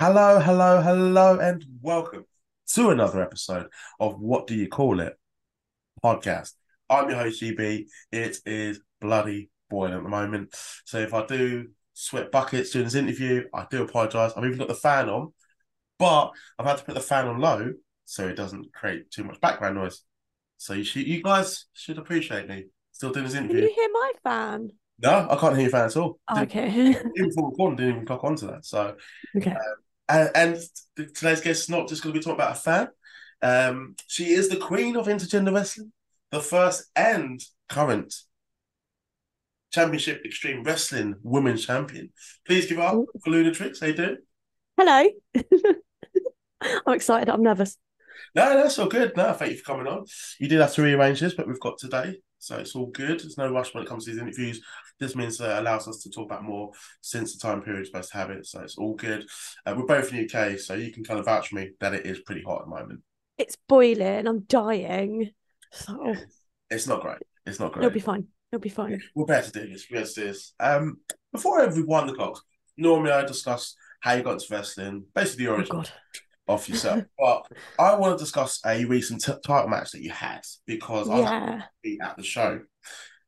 Hello, hello, hello, and welcome to another episode of What Do You Call It podcast. I'm your host, GB. It is bloody boiling at the moment. So if I do sweat buckets during this interview, I do apologise. I've even got the fan on, but I've had to put the fan on low so it doesn't create too much background noise. So you should, you guys should appreciate me still doing this interview. Can you hear my fan? No, I can't hear your fan at all. Oh, okay. Even before recording, didn't even clock onto that. So okay. Um, and, and guest is not just going to be talking about a fan. Um, she is the queen of intergender wrestling, the first and current championship extreme wrestling women's champion. Please give up for Lunatrix. How you doing? Hello. I'm excited. I'm nervous. No, that's all good. No, thank you for coming on. You did have to rearrange this, but we've got today, so it's all good. There's no rush when it comes to these interviews. This means uh, allows us to talk about more since the time period supposed to have it, so it's all good. Uh, we're both in the UK, so you can kind of vouch for me that it is pretty hot at the moment. It's boiling. I'm dying. So It's not great. It's not great. it'll be fine. It'll be fine. We're better do this. We're better do this. Um, before rewind the clock, normally I discuss how you got into wrestling, basically the Oh origin God. Of yourself. but I want to discuss a recent t- title match that you had because I was Yeah. at the show,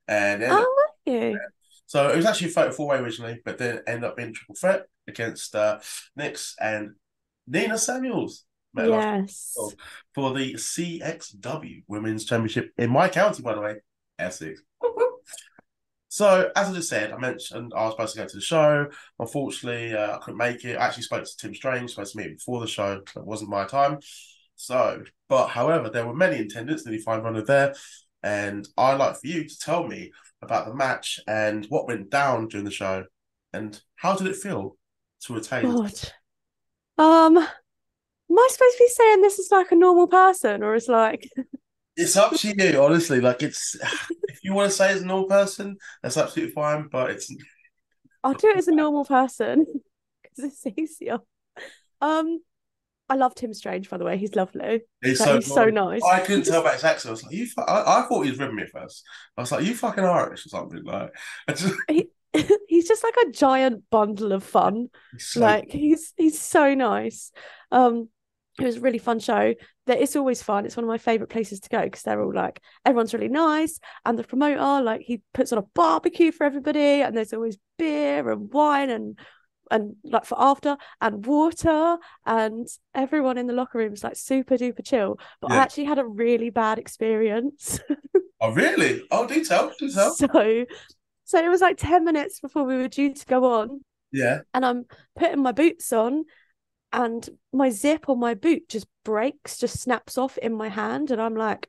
and Oh, were you? so it was actually a fatal four way originally, but then ended up being triple threat against uh, Nix and Nina Samuels. Yes. For the CXW Women's Championship in my county, by the way, Essex. So, as I just said, I mentioned I was supposed to go to the show. Unfortunately, uh, I couldn't make it. I actually spoke to Tim Strange, supposed to meet before the show. It wasn't my time. So, but however, there were many attendants, nearly 500 there. And I'd like for you to tell me about the match and what went down during the show and how did it feel to attain. God. Um, am I supposed to be saying this is like a normal person, or is like It's up to you, honestly. Like it's if you want to say as a normal person, that's absolutely fine. But it's I'll do it as a normal person because it's easier. Um, I love Tim Strange, by the way. He's lovely. Like, so he's so nice. I couldn't tell about his accent. I was like, you. Fu-. I, I thought he was ripping me at first. I was like, you fucking Irish or something. Like, just, he's just like a giant bundle of fun. he's so like he's he's so nice um it was a really fun show it's always fun it's one of my favorite places to go because they're all like everyone's really nice and the promoter like he puts on a barbecue for everybody and there's always beer and wine and and like for after and water and everyone in the locker room is like super duper chill but I actually had a really bad experience Oh really? Oh, do tell, do tell. so so it was like 10 minutes before we were due to go on Yeah. and I'm putting my boots on and my zip on my boot just breaks, just snaps off in my hand and I'm like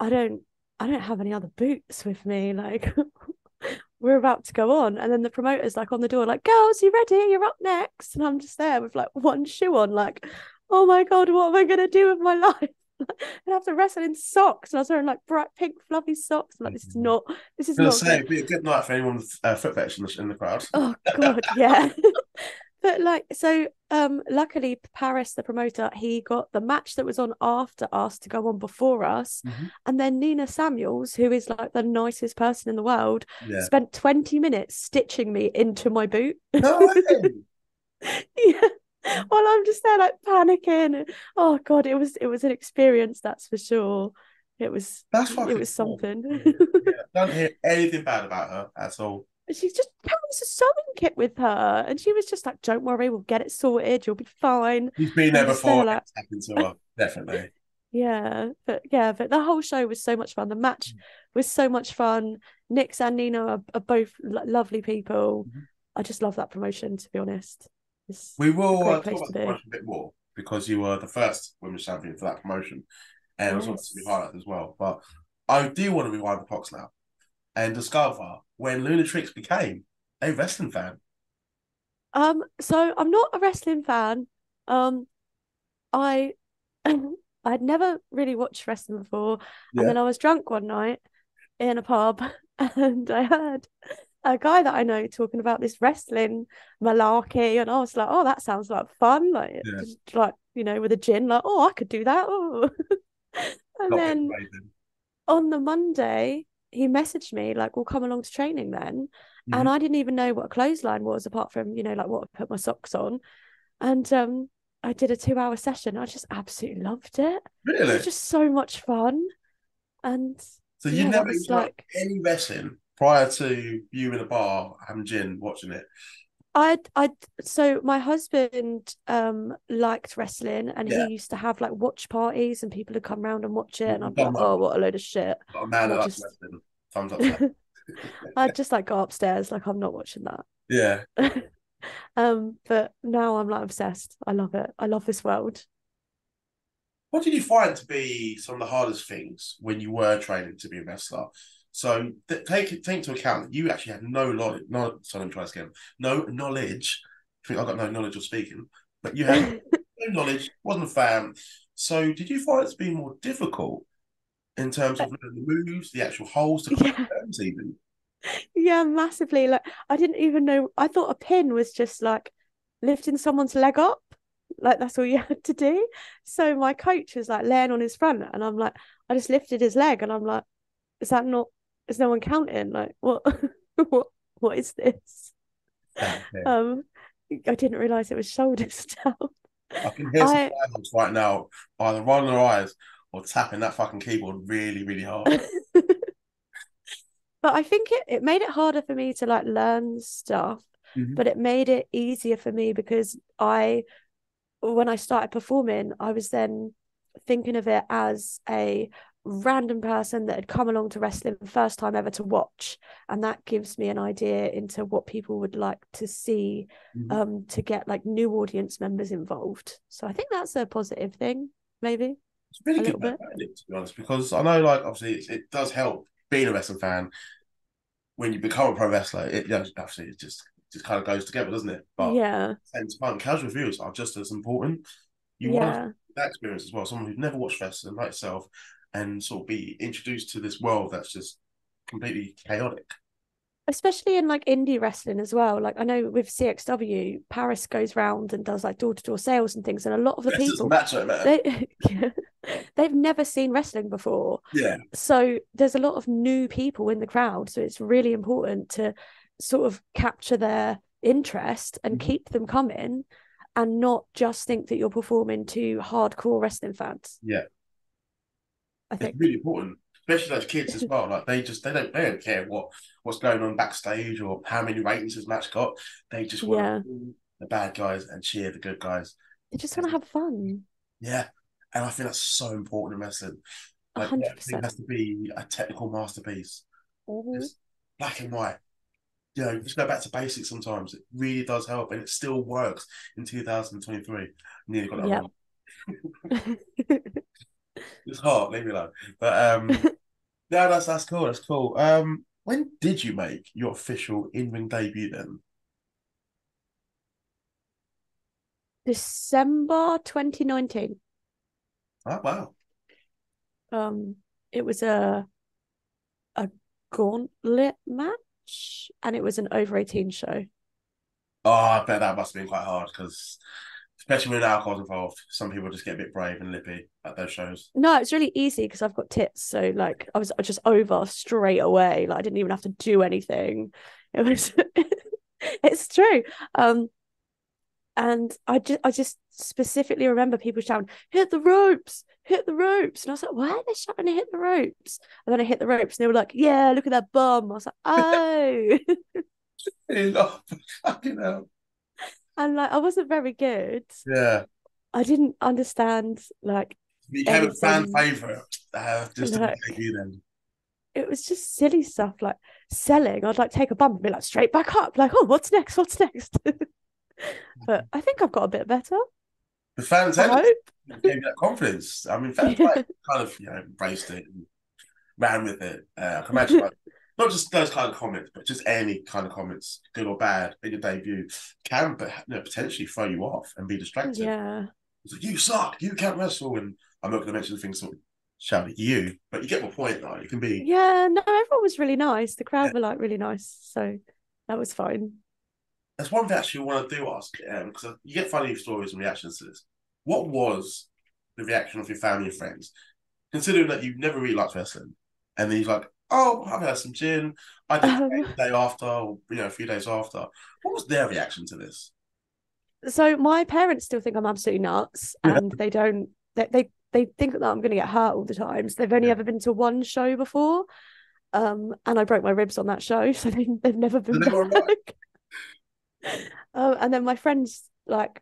I don't I don't have any other boots with me like we're about to go on. And then the promoter's like on the door like girls you ready? You're up next. And I'm just there with like one shoe on like oh my god what am I going to do with my life? I have to wrestle in socks and I was wearing like bright pink fluffy socks. I'm like this is not this is not say, it'd be a good night for anyone with uh, foot fetish in the, in the crowd. Oh god, yeah. but like so um luckily Paris the promoter he got the match that was on after us to go on before us Mhm. and then Nina Samuels who is like the nicest person in the world Yeah. spent 20 minutes stitching me into my boot No yeah while I'm just there like panicking oh god it was it was an experience that's for sure it was That's it was cool. something Yeah, don't hear anything bad about her at all. She just carries a sewing kit with her and she was just like don't worry we'll get it sorted you'll be fine He's been there before. there like- It's happened to her, definitely. yeah but yeah but the whole show was so much fun the Mm. match was so much fun Nix and Nina are, are both lo- lovely people Mhm. I just love that promotion to be honest it's We will uh, talk about the promotion a bit more because you were the first women's champion for that promotion, and it was Yes. obviously highlighted as well. But I do want to rewind the clocks now and discover when Lunatrix became a wrestling fan. Um, so I'm not a wrestling fan. Um, I I'd never really watched wrestling before, Yeah. and then I was drunk one night in a pub, and I heard a guy that I know talking about this wrestling malarkey, and I was like, "Oh, that sounds like fun!" Like, Yeah. just like you know, with a gin, like, "Oh, I could do that." Oh, and then on the Monday, he messaged me like, "We'll come along to training then," Mhm. and I didn't even know what a clothesline was apart from you know like what I put my socks on, and um, I did a two-hour session. I just absolutely loved it. Really, it was just so much fun, and So you yeah, never like any wrestling prior to you in a bar having gin watching it. I I so my husband um liked wrestling and Yeah. he used to have like watch parties and people would come round and watch it and. I'd be like, oh, what a load of shit. But a man I just- wrestling. Thumbs up. to that. I'd just like go upstairs, like I'm not watching that. yeah. Um, but now I'm like obsessed. I love it. I love this world. What did you find to be some of the hardest things when you were training to be a wrestler? So th- take take into account that you actually had no knowledge. No, sorry, let me try this again. No knowledge. I think I got no knowledge of speaking, but you had no knowledge. Wasn't a fan. So did you find it to be more difficult in terms of learning the moves, the actual holes, the Yeah. terms even? Yeah, massively. Like I didn't even know. I thought a pin was just like lifting someone's leg up. Like that's all you had to do. So my coach was like laying on his front, and I'm like, I just lifted his leg, and I'm like, is that not? Is no one counting? Like what? what? What is this? Um, I didn't realize it was shoulders down. I can hear some I- right now either rolling their eyes or tapping that fucking keyboard really, really hard. But I think it, it made it harder for me to like learn stuff, Mhm. but it made it easier for me because I, when I started performing, I was then thinking of it as a random person that had come along to wrestling first time ever to watch. And that gives me an idea into what people would like to see Mhm. um to get like new audience members involved. So I think that's a positive thing, maybe. It's really A good bit. to be honest, because I know, like, obviously, it, it does help being a wrestling fan when you become a pro wrestler. It, you know, obviously, it just just kind of goes together, doesn't it? But yeah. and time, casual viewers are just as important. You want that experience as well. Someone who's never watched wrestling like yourself, and sort of be introduced to this world that's just completely chaotic. especially in like indie wrestling as well. Like I know with CXW, Paris goes round and does like door to door sales and things, and a lot of the people macho, they they've never seen wrestling before. yeah, So there's a lot of new people in the crowd. So it's really important to sort of capture their interest and Mhm. keep them coming and not just think that you're performing to hardcore wrestling fans. Yeah. I it's really important, especially those kids as well. Like they just they don't they don't care what what's going on backstage or how many ratings this match got. They just want Yeah. the bad guys and cheer the good guys. They just want to have fun. Yeah, and I think that's so important in wrestling. Like hundred everything percent. has to be a technical masterpiece. Mhm. It's black and white. You know, just go back to basics sometimes. It really does help, and it still works in 2023. Nearly got that Yep. wrong. It's hard, leave me alone. But um, no, that's that's cool. That's cool. Um, when did you make your official in-ring debut then? December 2019. Oh wow. Um, it was a a gauntlet match, and it was an over 18 show. Oh, I bet that must have been quite hard because, especially when alcohol's involved, some people just get a bit brave and lippy at those shows. No, it's really easy because I've got tits, so like I was just over straight away. Like I didn't even have to do anything. It was, it's true. Um, and I just I just specifically remember people shouting, "Hit the ropes! Hit the ropes!" And I was like, "Why are they shouting to hit the ropes?" And then I hit the ropes, and they were like, "Yeah, look at that bum." I was like, "Oh." Fucking hell. And like I wasn't very good. Yeah, I didn't understand like you became a fan favorite uh, just to Like- debut then. it was just silly stuff like selling. I'd like take a bump and be like straight back up, like, oh, what's next? What's next? but I think I've got a bit better. The fans I hope. gave you that confidence. I mean, fans like, kind of you know embraced it and ran with it. Uh, I can imagine like, not just those kind of comments, but just any kind of comments, good or bad, in your debut, can but you know, potentially throw you off and be distracted. Yeah. It's like, you suck, you can't wrestle, and I'm not going to mention things sort of shout at you, but you get my point. Though it can be Yeah, no, everyone was really nice. The crowd were like really nice. So that was fine. That's one thing actually I want to do ask um, because you get funny stories and reactions to this. What was the reaction of your family and friends, considering that you've never really liked wrestling, and then he's like, oh, I've had some gin. I did Um, the day after, or you know, a few days after. What was their reaction to this? So my parents still think I'm absolutely nuts, and they don't. They they, they think that I'm going to get hurt all the time. So they've only Yeah. ever been to one show before, um, and I broke my ribs on that show, so they they've never been were right. back. um, and then my friends, like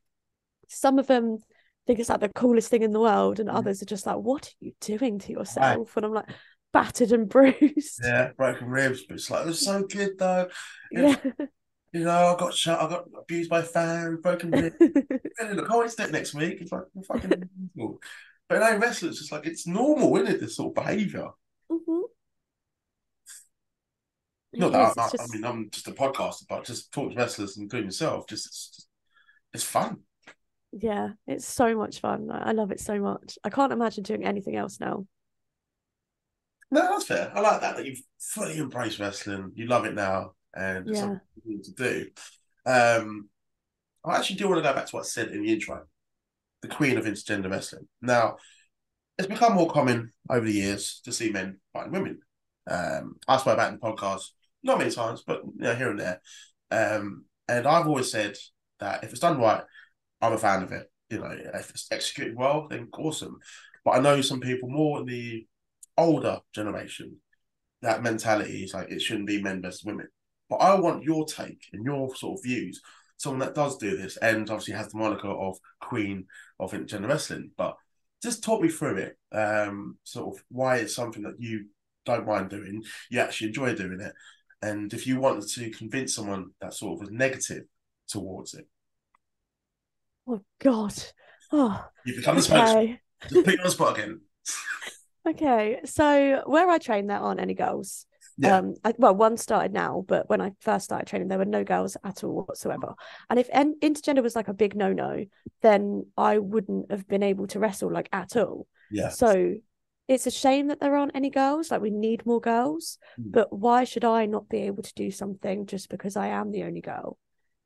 some of them, think it's like the coolest thing in the world, and Mhm. others are just like, "What are you doing to yourself?" And I'm like, battered and bruised. Yeah, broken ribs, but it's like it was so good though. It Yeah. was- you know, I got shot, I got abused by fans, broken ribs. Really, look, I want to next week. It's like fucking normal. But no, wrestlers, it's just like it's normal, isn't it? This sort of behaviour. Mhm. Not that I, it's I mean, I'm just a podcaster, but just talk to wrestlers and doing yourself, just it's, it's fun. Yeah, it's so much fun. I love it so much. I can't imagine doing anything else now. No, that's fair. I like that that you've fully embraced wrestling. You love it now, and Yeah. something you need to do. Um, I actually do want to go back to what I said in the intro, the queen of intergender wrestling. Now, it's become more common over the years to see men fighting women. Um, I spoke about in the podcast not many times, but you know, here and there. Um, and I've always said that if it's done right, I'm a fan of it. You know, if it's executed well, then awesome. But I know some people more in the older generation, that mentality is like it shouldn't be men versus women. But I want your take and your sort of views. Someone that does do this and obviously has the moniker of Queen of Intergender Wrestling. But just talk me through it. Um, sort of why it's something that you don't mind doing, you actually enjoy doing it. And if you wanted to convince someone that sort of was negative towards it, Oh God. Oh, you become the spokesman. Just put you on the spot again. Okay. So where I train, there aren't any girls. Yeah. Um, I, well, one started now, but when I first started training, there were no girls at all whatsoever. And if en- intergender was like a big no-no, then I wouldn't have been able to wrestle like at all. Yeah. So it's a shame that there aren't any girls. Like we need more girls, Mm. but why should I not be able to do something just because I am the only girl?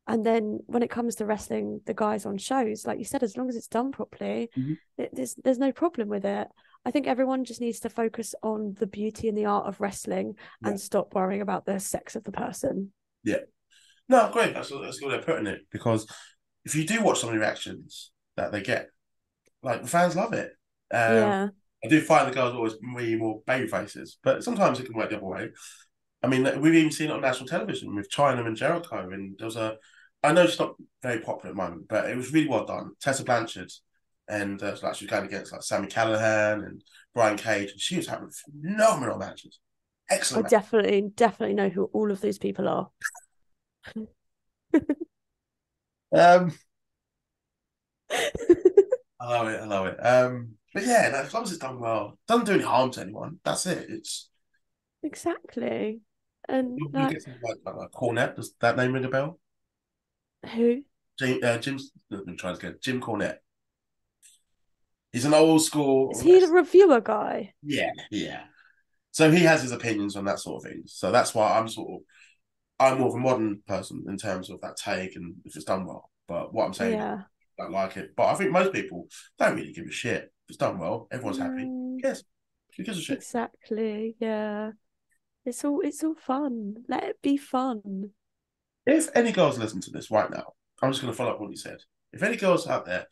And then when it comes to wrestling the guys on shows, like you said, as long as it's done properly, Mhm. it, there's there's no problem with it. I think everyone just needs to focus on the beauty and the art of wrestling Yeah. and stop worrying about the sex of the person. Yeah. No, great. That's that's good way of putting it. Because if you do watch some of the reactions that they get, like the fans love it. Um, yeah. I do find the girls always way more baby faces, but sometimes it can work the other way. I mean, we've even seen it on national television with Chyna and Jericho, and there was a. I know it's not very popular at the moment, but it was really well done. Tessa Blanchard, and uh, like she was going against like Sami Callihan and Brian Cage, and she was having phenomenal matches, Excellent. I excellent. definitely, definitely know who all of those people are. Um, I love it. I love it. Um, but yeah, no, as long as it's done well, doesn't do any harm to anyone. That's it. It's exactly. And you like get like, like, like Cornette. Does that name ring a bell? who? Jim, uh, Jim's. Let me try this again. Jim Cornette. He's an old school. Is he the reviewer guy? Yeah, yeah. So he has his opinions on that sort of thing. So that's why I'm sort of, I'm more of a modern person in terms of that take and if it's done well. But what I'm saying, Yeah. I don't like it. But I think most people don't really give a shit. If it's done well, everyone's happy. Mm, Yes, who gives a shit? Exactly. Yeah. It's all it's all fun. Let it be fun. If any girls listen to this right now, I'm just going to follow up what you said. If any girls out there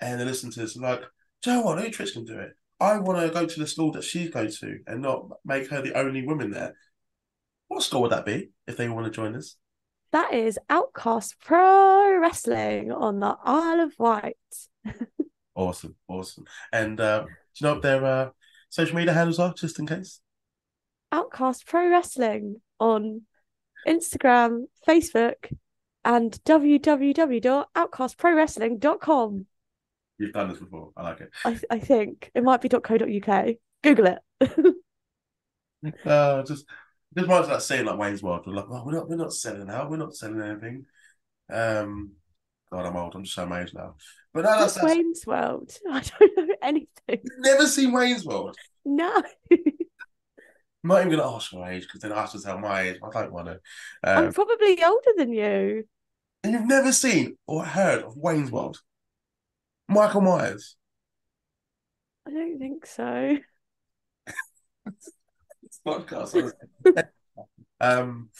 and they listen to this like, do you know what? Trish can do it. I want to go to the school that she's going to and not make her the only woman there. What school would that be if they want to join us? That is Outcast Pro Wrestling on the Isle of Wight. Awesome, awesome. And uh, do you know what their uh, social media handles are, just in case? Outcast Pro Wrestling on Instagram, Facebook, and www.outcastprowrestling.com. You've done this before. I like it. I, I think it might be .co.uk. Google it. Uh, just just reminds that saying like Wayne's World. We're like, oh, we're not, we're not selling out. We're not selling anything. Um, God, I'm old. I'm just showing my age now. But no, that's, that's Wayne's World? I don't know anything. You've never seen Wayne's World. No. I'm not even gonna ask your age because then I have to tell my age. I don't want to. I'm Um, probably older than you. and you've never seen or heard of Wayne's World. Michael Myers. I don't think so. podcast. um,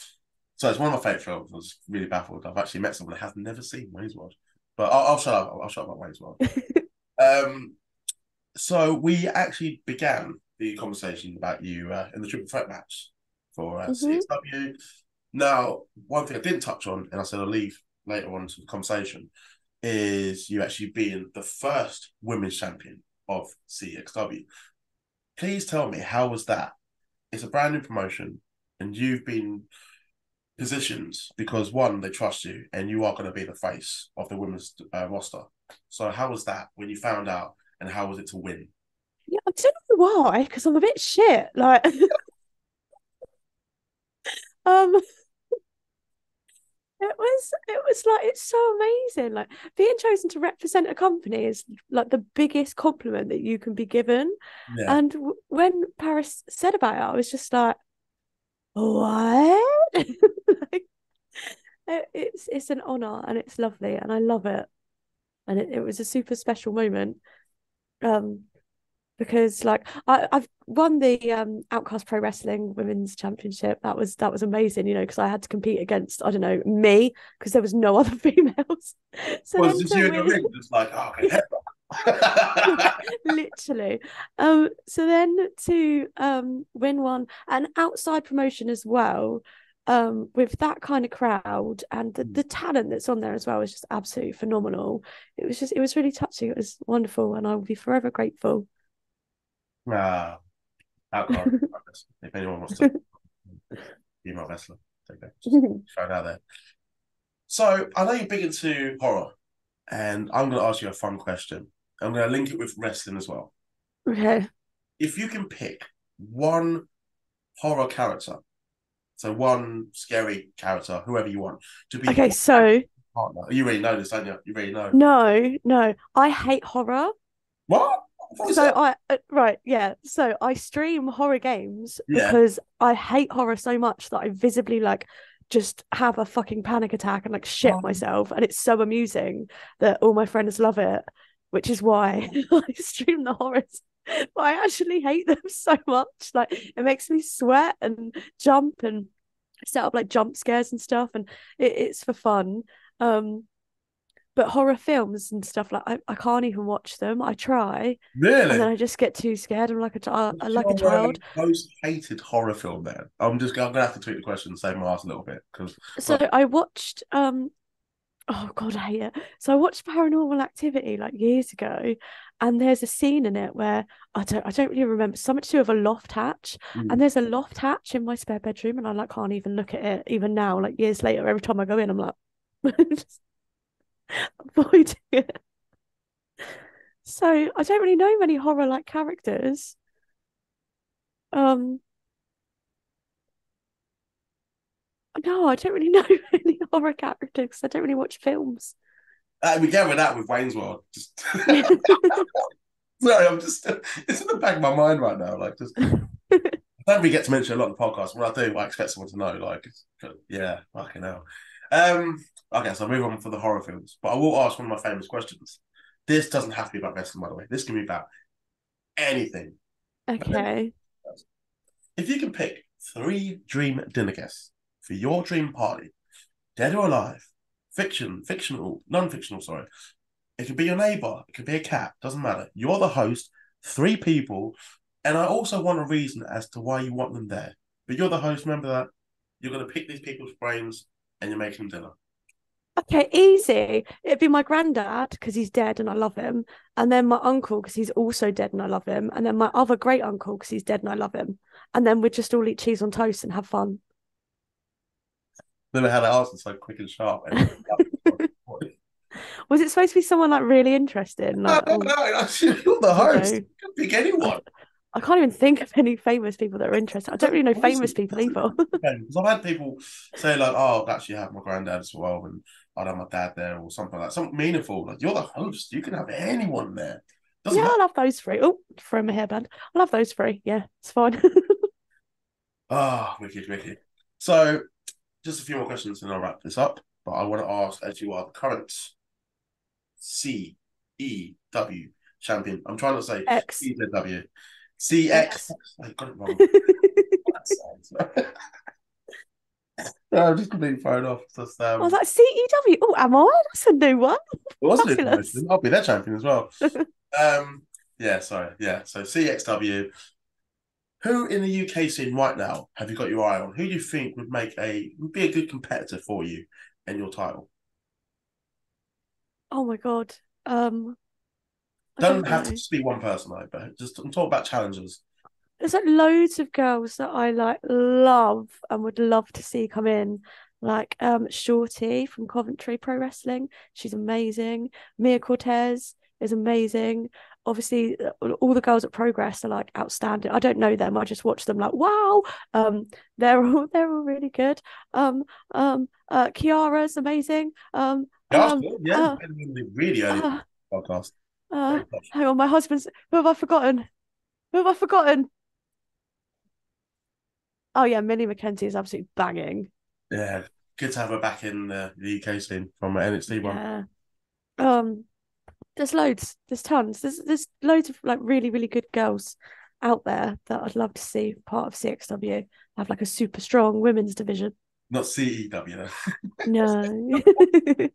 so it's one of my favorite films. I was really baffled. I've actually met someone that has never seen Wayne's World, but I'll, I'll shut up. I'll shut up about Wayne's World. um, so we actually began the conversation about you uh, in the triple threat match for uh, Mhm. CXW. Now, one thing I didn't touch on, and I said I'll leave later on to the conversation, is you actually being the first women's champion of CXW. Please tell me how was that? It's a brand new promotion, and you've been positioned because one, they trust you, and you are going to be the face of the women's uh, roster. So how was that when you found out, and how was it to win? Yeah, I don't know why, because I'm a bit shit. Like, um, it was it was like it's so amazing. Like being chosen to represent a company is like the biggest compliment that you can be given. Yeah, And w- when Paris said about it, I was just like, what? Like, it- it's it's an honor and it's lovely and I love it. And it, it was a super special moment. Um, because like I, I've won the um Outcast Pro Wrestling Women's Championship. That was that was amazing, you know, because I had to compete against, I don't know, me, because there was no other females. So just to you in the ring, just like oh, okay, literally um so then to um win one an outside promotion as well um with that kind of crowd and the, Mm. the talent that's on there as well is just absolutely phenomenal it was just it was really touching it was wonderful and I will be forever grateful Uh, Outcast. if anyone wants to be my wrestler, take that. Just show it out there. So I know you're big into horror, and I'm going to ask you a fun question. I'm going to link it with wrestling as well. okay If you can pick one horror character, so one scary character, whoever you want, to be okay so partner. You really know this, don't you? You really know. no no I hate horror What? So? I uh, right yeah so I stream horror games Yeah. because I hate horror so much that I visibly like just have a fucking panic attack and like shit Oh. myself and it's so amusing that all my friends love it which is why I stream the horrors but I actually hate them so much like it makes me sweat and jump and set up like jump scares and stuff and it, it's for fun um but horror films and stuff like I, I can't even watch them I try and then I just get too scared. I'm like a, ch- I- I like a uh, child. most hated horror film then? I'm just I'm gonna have to tweak the question and save my ass a little bit because So I watched um oh god, I hate it. So I watched Paranormal Activity like years ago, and there's a scene in it where I don't I don't really remember so much to do with a loft hatch. Mm. And there's a loft hatch in my spare bedroom, and I like can't even look at it even now, like years later. Every time I go in, I'm like just avoiding it. So I don't really know many horror like characters. Um no, I don't really know any horror characters I don't really watch films. uh, we get with that with Wayne's World. Just sorry, I'm just it's in the back of my mind right now. Like just I don't really get to mention a lot of the podcast. When I do, I expect someone to know. Like yeah, fucking hell. Um, okay, so I'll move on for the horror films, but I will ask one of my famous questions. This doesn't have to be about wrestling, by the way. This can be about anything. Okay. If you can pick three dream dinner guests for your dream party, dead or alive, fiction, fictional, non-fictional, sorry. It could be your neighbor, it could be a cat, doesn't matter. You're the host, three people, and I also want a reason as to why you want them there. But you're the host, remember that? You're gonna pick these people's brains and you're making dinner. Okay, easy. It'd be my granddad because he's dead and I love him. And then my uncle because he's also dead and I love him. And then my other great uncle because he's dead and I love him. And then we'd just all eat cheese on toast and have fun. Never had that answer so quick and sharp. Was it supposed to be someone like really interesting? no, Like, no, oh, no, you're the host. You can pick anyone. I can't even think of any famous people that are interested. I don't really know famous people either. Because I've had people say like, "Oh, I'd actually have my granddad as well, and I'd have my dad there, or something like that. Something meaningful. Like you're the host, you can have anyone there. Doesn't yeah, matter. I love those three. Oh, throw my hairband. I love those three. Yeah, it's fine. Ah, wicked, wicked. So, just a few more questions, and I'll wrap this up. But I want to ask, as you are the current C E W champion, I'm trying to say X. C Z W. C X. I got it wrong. no, I'm just completely thrown off. Just, um, was like, CEW. Oh, am I? That's a new one. It wasn't it fabulous. promotion? I'll be their champion as well. um, yeah, sorry, yeah. So CXW. Who in the UK scene right now have you got your eye on? Who do you think would make a would be a good competitor for you and your title? Oh my god. Um, Don't have know. to just be one person, though, but just I'm about challenges. There's like loads of girls that I like love and would love to see come in. Like um Shorty from Coventry Pro Wrestling. She's amazing. Mia Cortez is amazing. Obviously, uh, all the girls at Progress are like outstanding. I don't know them. I just watch them like wow. Um, they're all they're all really good. Um, um, uh, Kiara's amazing. Um, Yeah, um, yeah, uh, really early uh, podcast. Uh, hang on, my husband's. Who have I forgotten? Who have I forgotten? Oh yeah, Millie McKenzie is absolutely banging. Yeah, good to have her back in the, the UK scene from NXT one. Yeah. Um, there's loads. There's tons. There's there's loads of like really really good girls out there that I'd love to see part of CXW have like a super strong women's division. Not CEW. No.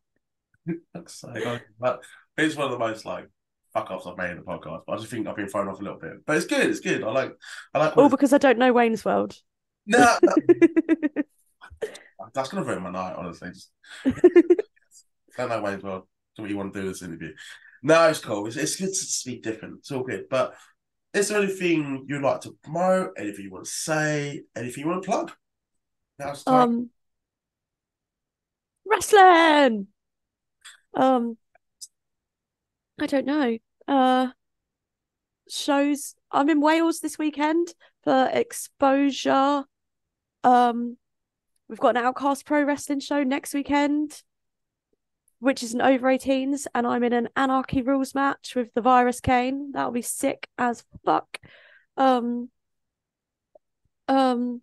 I- but it's one of the most like fuck offs I've made in the podcast. But I just think I've been thrown off a little bit. But it's good. It's good. I like. I like. All because I don't know Wayne's World. no, no, that's gonna ruin my night. Honestly, just don't know Wayne's World. Do what you want to do this interview. No, it's cool. It's, it's good to speak different. It's all good. But is there anything you'd like to promote? Anything you want to say? Anything you want to plug? Now's time. um wrestling. Um I don't know. Uh shows I'm in Wales this weekend for exposure. Um we've got an Outcast Pro Wrestling show next weekend, which is an over 18s, and I'm in an Anarchy Rules match with the Virus Kane. That'll be sick as fuck. Um um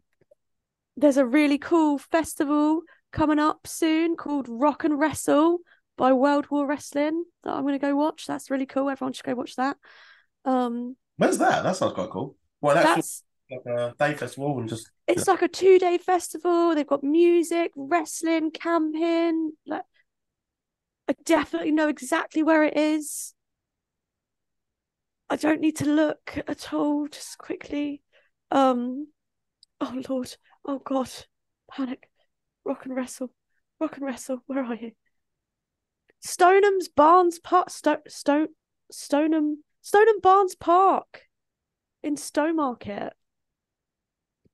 there's a really cool festival coming up soon called Rock and Wrestle by World War Wrestling that I'm gonna go watch. That's really cool. Everyone should go watch that. Um, Where's that? That sounds quite cool. Well, that's that's like a day festival and just it's like a two day festival. They've got music, wrestling, camping. Like, I definitely know exactly where it is. I don't need to look at all. Just quickly. Um, oh Lord, oh God, panic. Rock and wrestle, rock and wrestle. Where are you? Stonham's Barns Park. Sto- Stone Stoneham Stonham Barns Park in Stowmarket.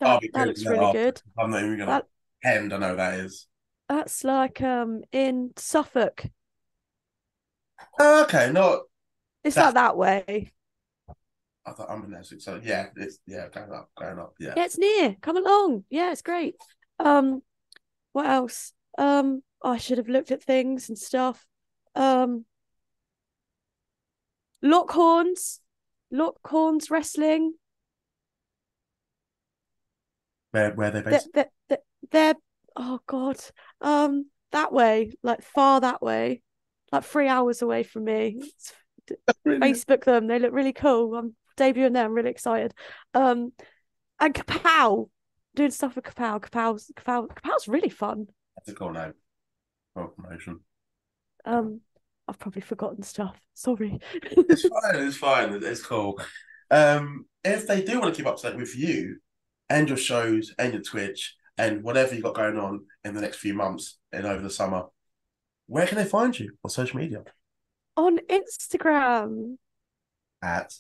That, that looks that really after. good. I'm not even gonna That- pretend I know who that is. That's like um in Suffolk. Oh, okay, not It's That- not that way. I thought I'm in Essex, so yeah, it's yeah, going up, going up, yeah. Yeah, it's near. Come along. Yeah, it's great. Um, what else? Um, I should have looked at things and stuff. Um, Lockhorns, Lockhorns Wrestling. Where where they They're, based? they're, they're, they're oh god. Um, that way, like far that way, like three hours away from me. Facebook them. They look really cool. I'm debuting there. I'm really excited. Um, and Kapow, doing stuff with Kapow. Kapow's Kapow. Kapow's really fun. That's a cool name. Well, promotion. Um, I've probably forgotten stuff. Sorry. It's fine. It's fine. It's cool. Um, if they do want to keep up to date with you and your shows and your Twitch and whatever you got going on in the next few months and over the summer, where can they find you on social media? On Instagram, At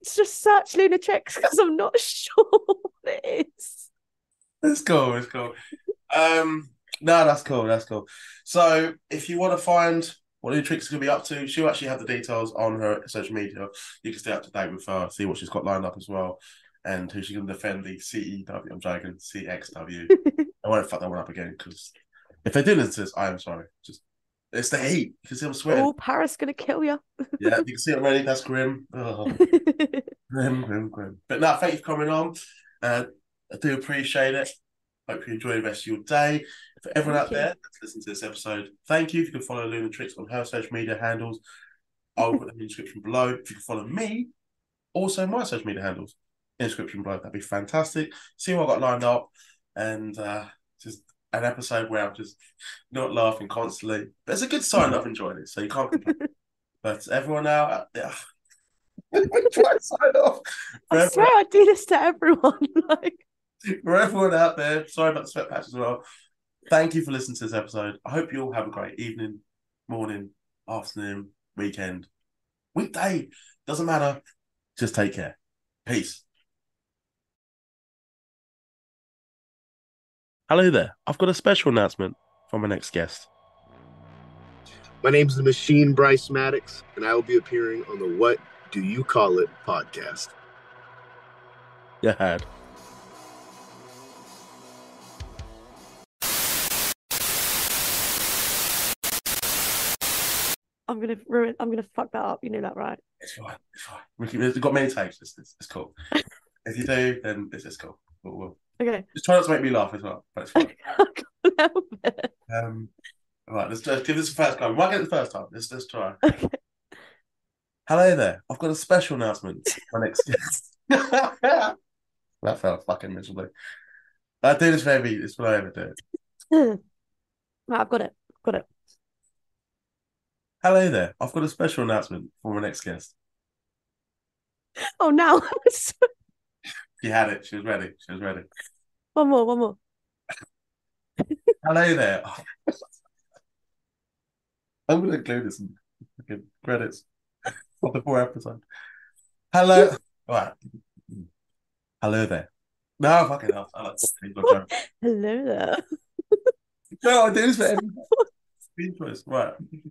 it's just search Lunatrix because I'm not sure what it is. It's cool. It's cool. Um, no, that's cool. That's cool. So, if you want to find what new tricks are going to be up to, she'll actually have the details on her social media. You can stay up to date with her, see what she's got lined up as well, and who she's going to defend the CEW. I'm joking, CXW. I won't fuck that one up again because if they do listen to this, I am sorry. Just it's the heat. You can see I'm sweating. Oh, Paris gonna kill you. Yeah, you can see it already. That's grim. Oh. Grim, grim, grim. But no, thank you for coming on. Uh, I do appreciate it. Hope you enjoy the rest of your day. For everyone Thank out you. there that's listening to this episode, thank you. If you can follow Lunatrix on her social media handles, I'll put them in the description below. If you can follow me, also my social media handles. in the description below. That'd be fantastic. See what I got lined up, and uh, just an episode where I'm just not laughing constantly. But it's a good sign. I've enjoyed it, so you can't complain. but everyone out there. try to sign off. For I swear I do this to everyone. like, for everyone out there, sorry about the sweat patch as well. Thank you for listening to this episode. I hope you all have a great evening, morning, afternoon, weekend, weekday. Doesn't matter. Just take care. Peace. Hello there. I've got a special announcement from my next guest. My name's the Machine Bryce Maddox, and I will be appearing on the What Do You Call It podcast. You had. I'm gonna ruin. I'm gonna fuck that up. You know that, right? It's fine. It's fine. We can, we've got many takes. It's, it's, it's cool. if you do, then it's, it's cool. We'll, we'll, Okay. just try not to make me laugh as well, but it's fine. I can't help it. Um, all right, let's, let's give this a first go. We might get it the first time. Let's let's try. Okay. Hello there. I've got a special announcement. My next guest. that felt fucking miserably. I do this for every. It's what I ever do. right, I've got it. Got it. Hello there. I've got a special announcement for my next guest. Oh, now She had it. She was ready. She was ready. one more. One more. Hello there. I'm going to include this in fucking credits of the four episode. Hello. All right. Hello there. No, fucking hell. I like. Hello there. No, I do this for every screen choice. Right.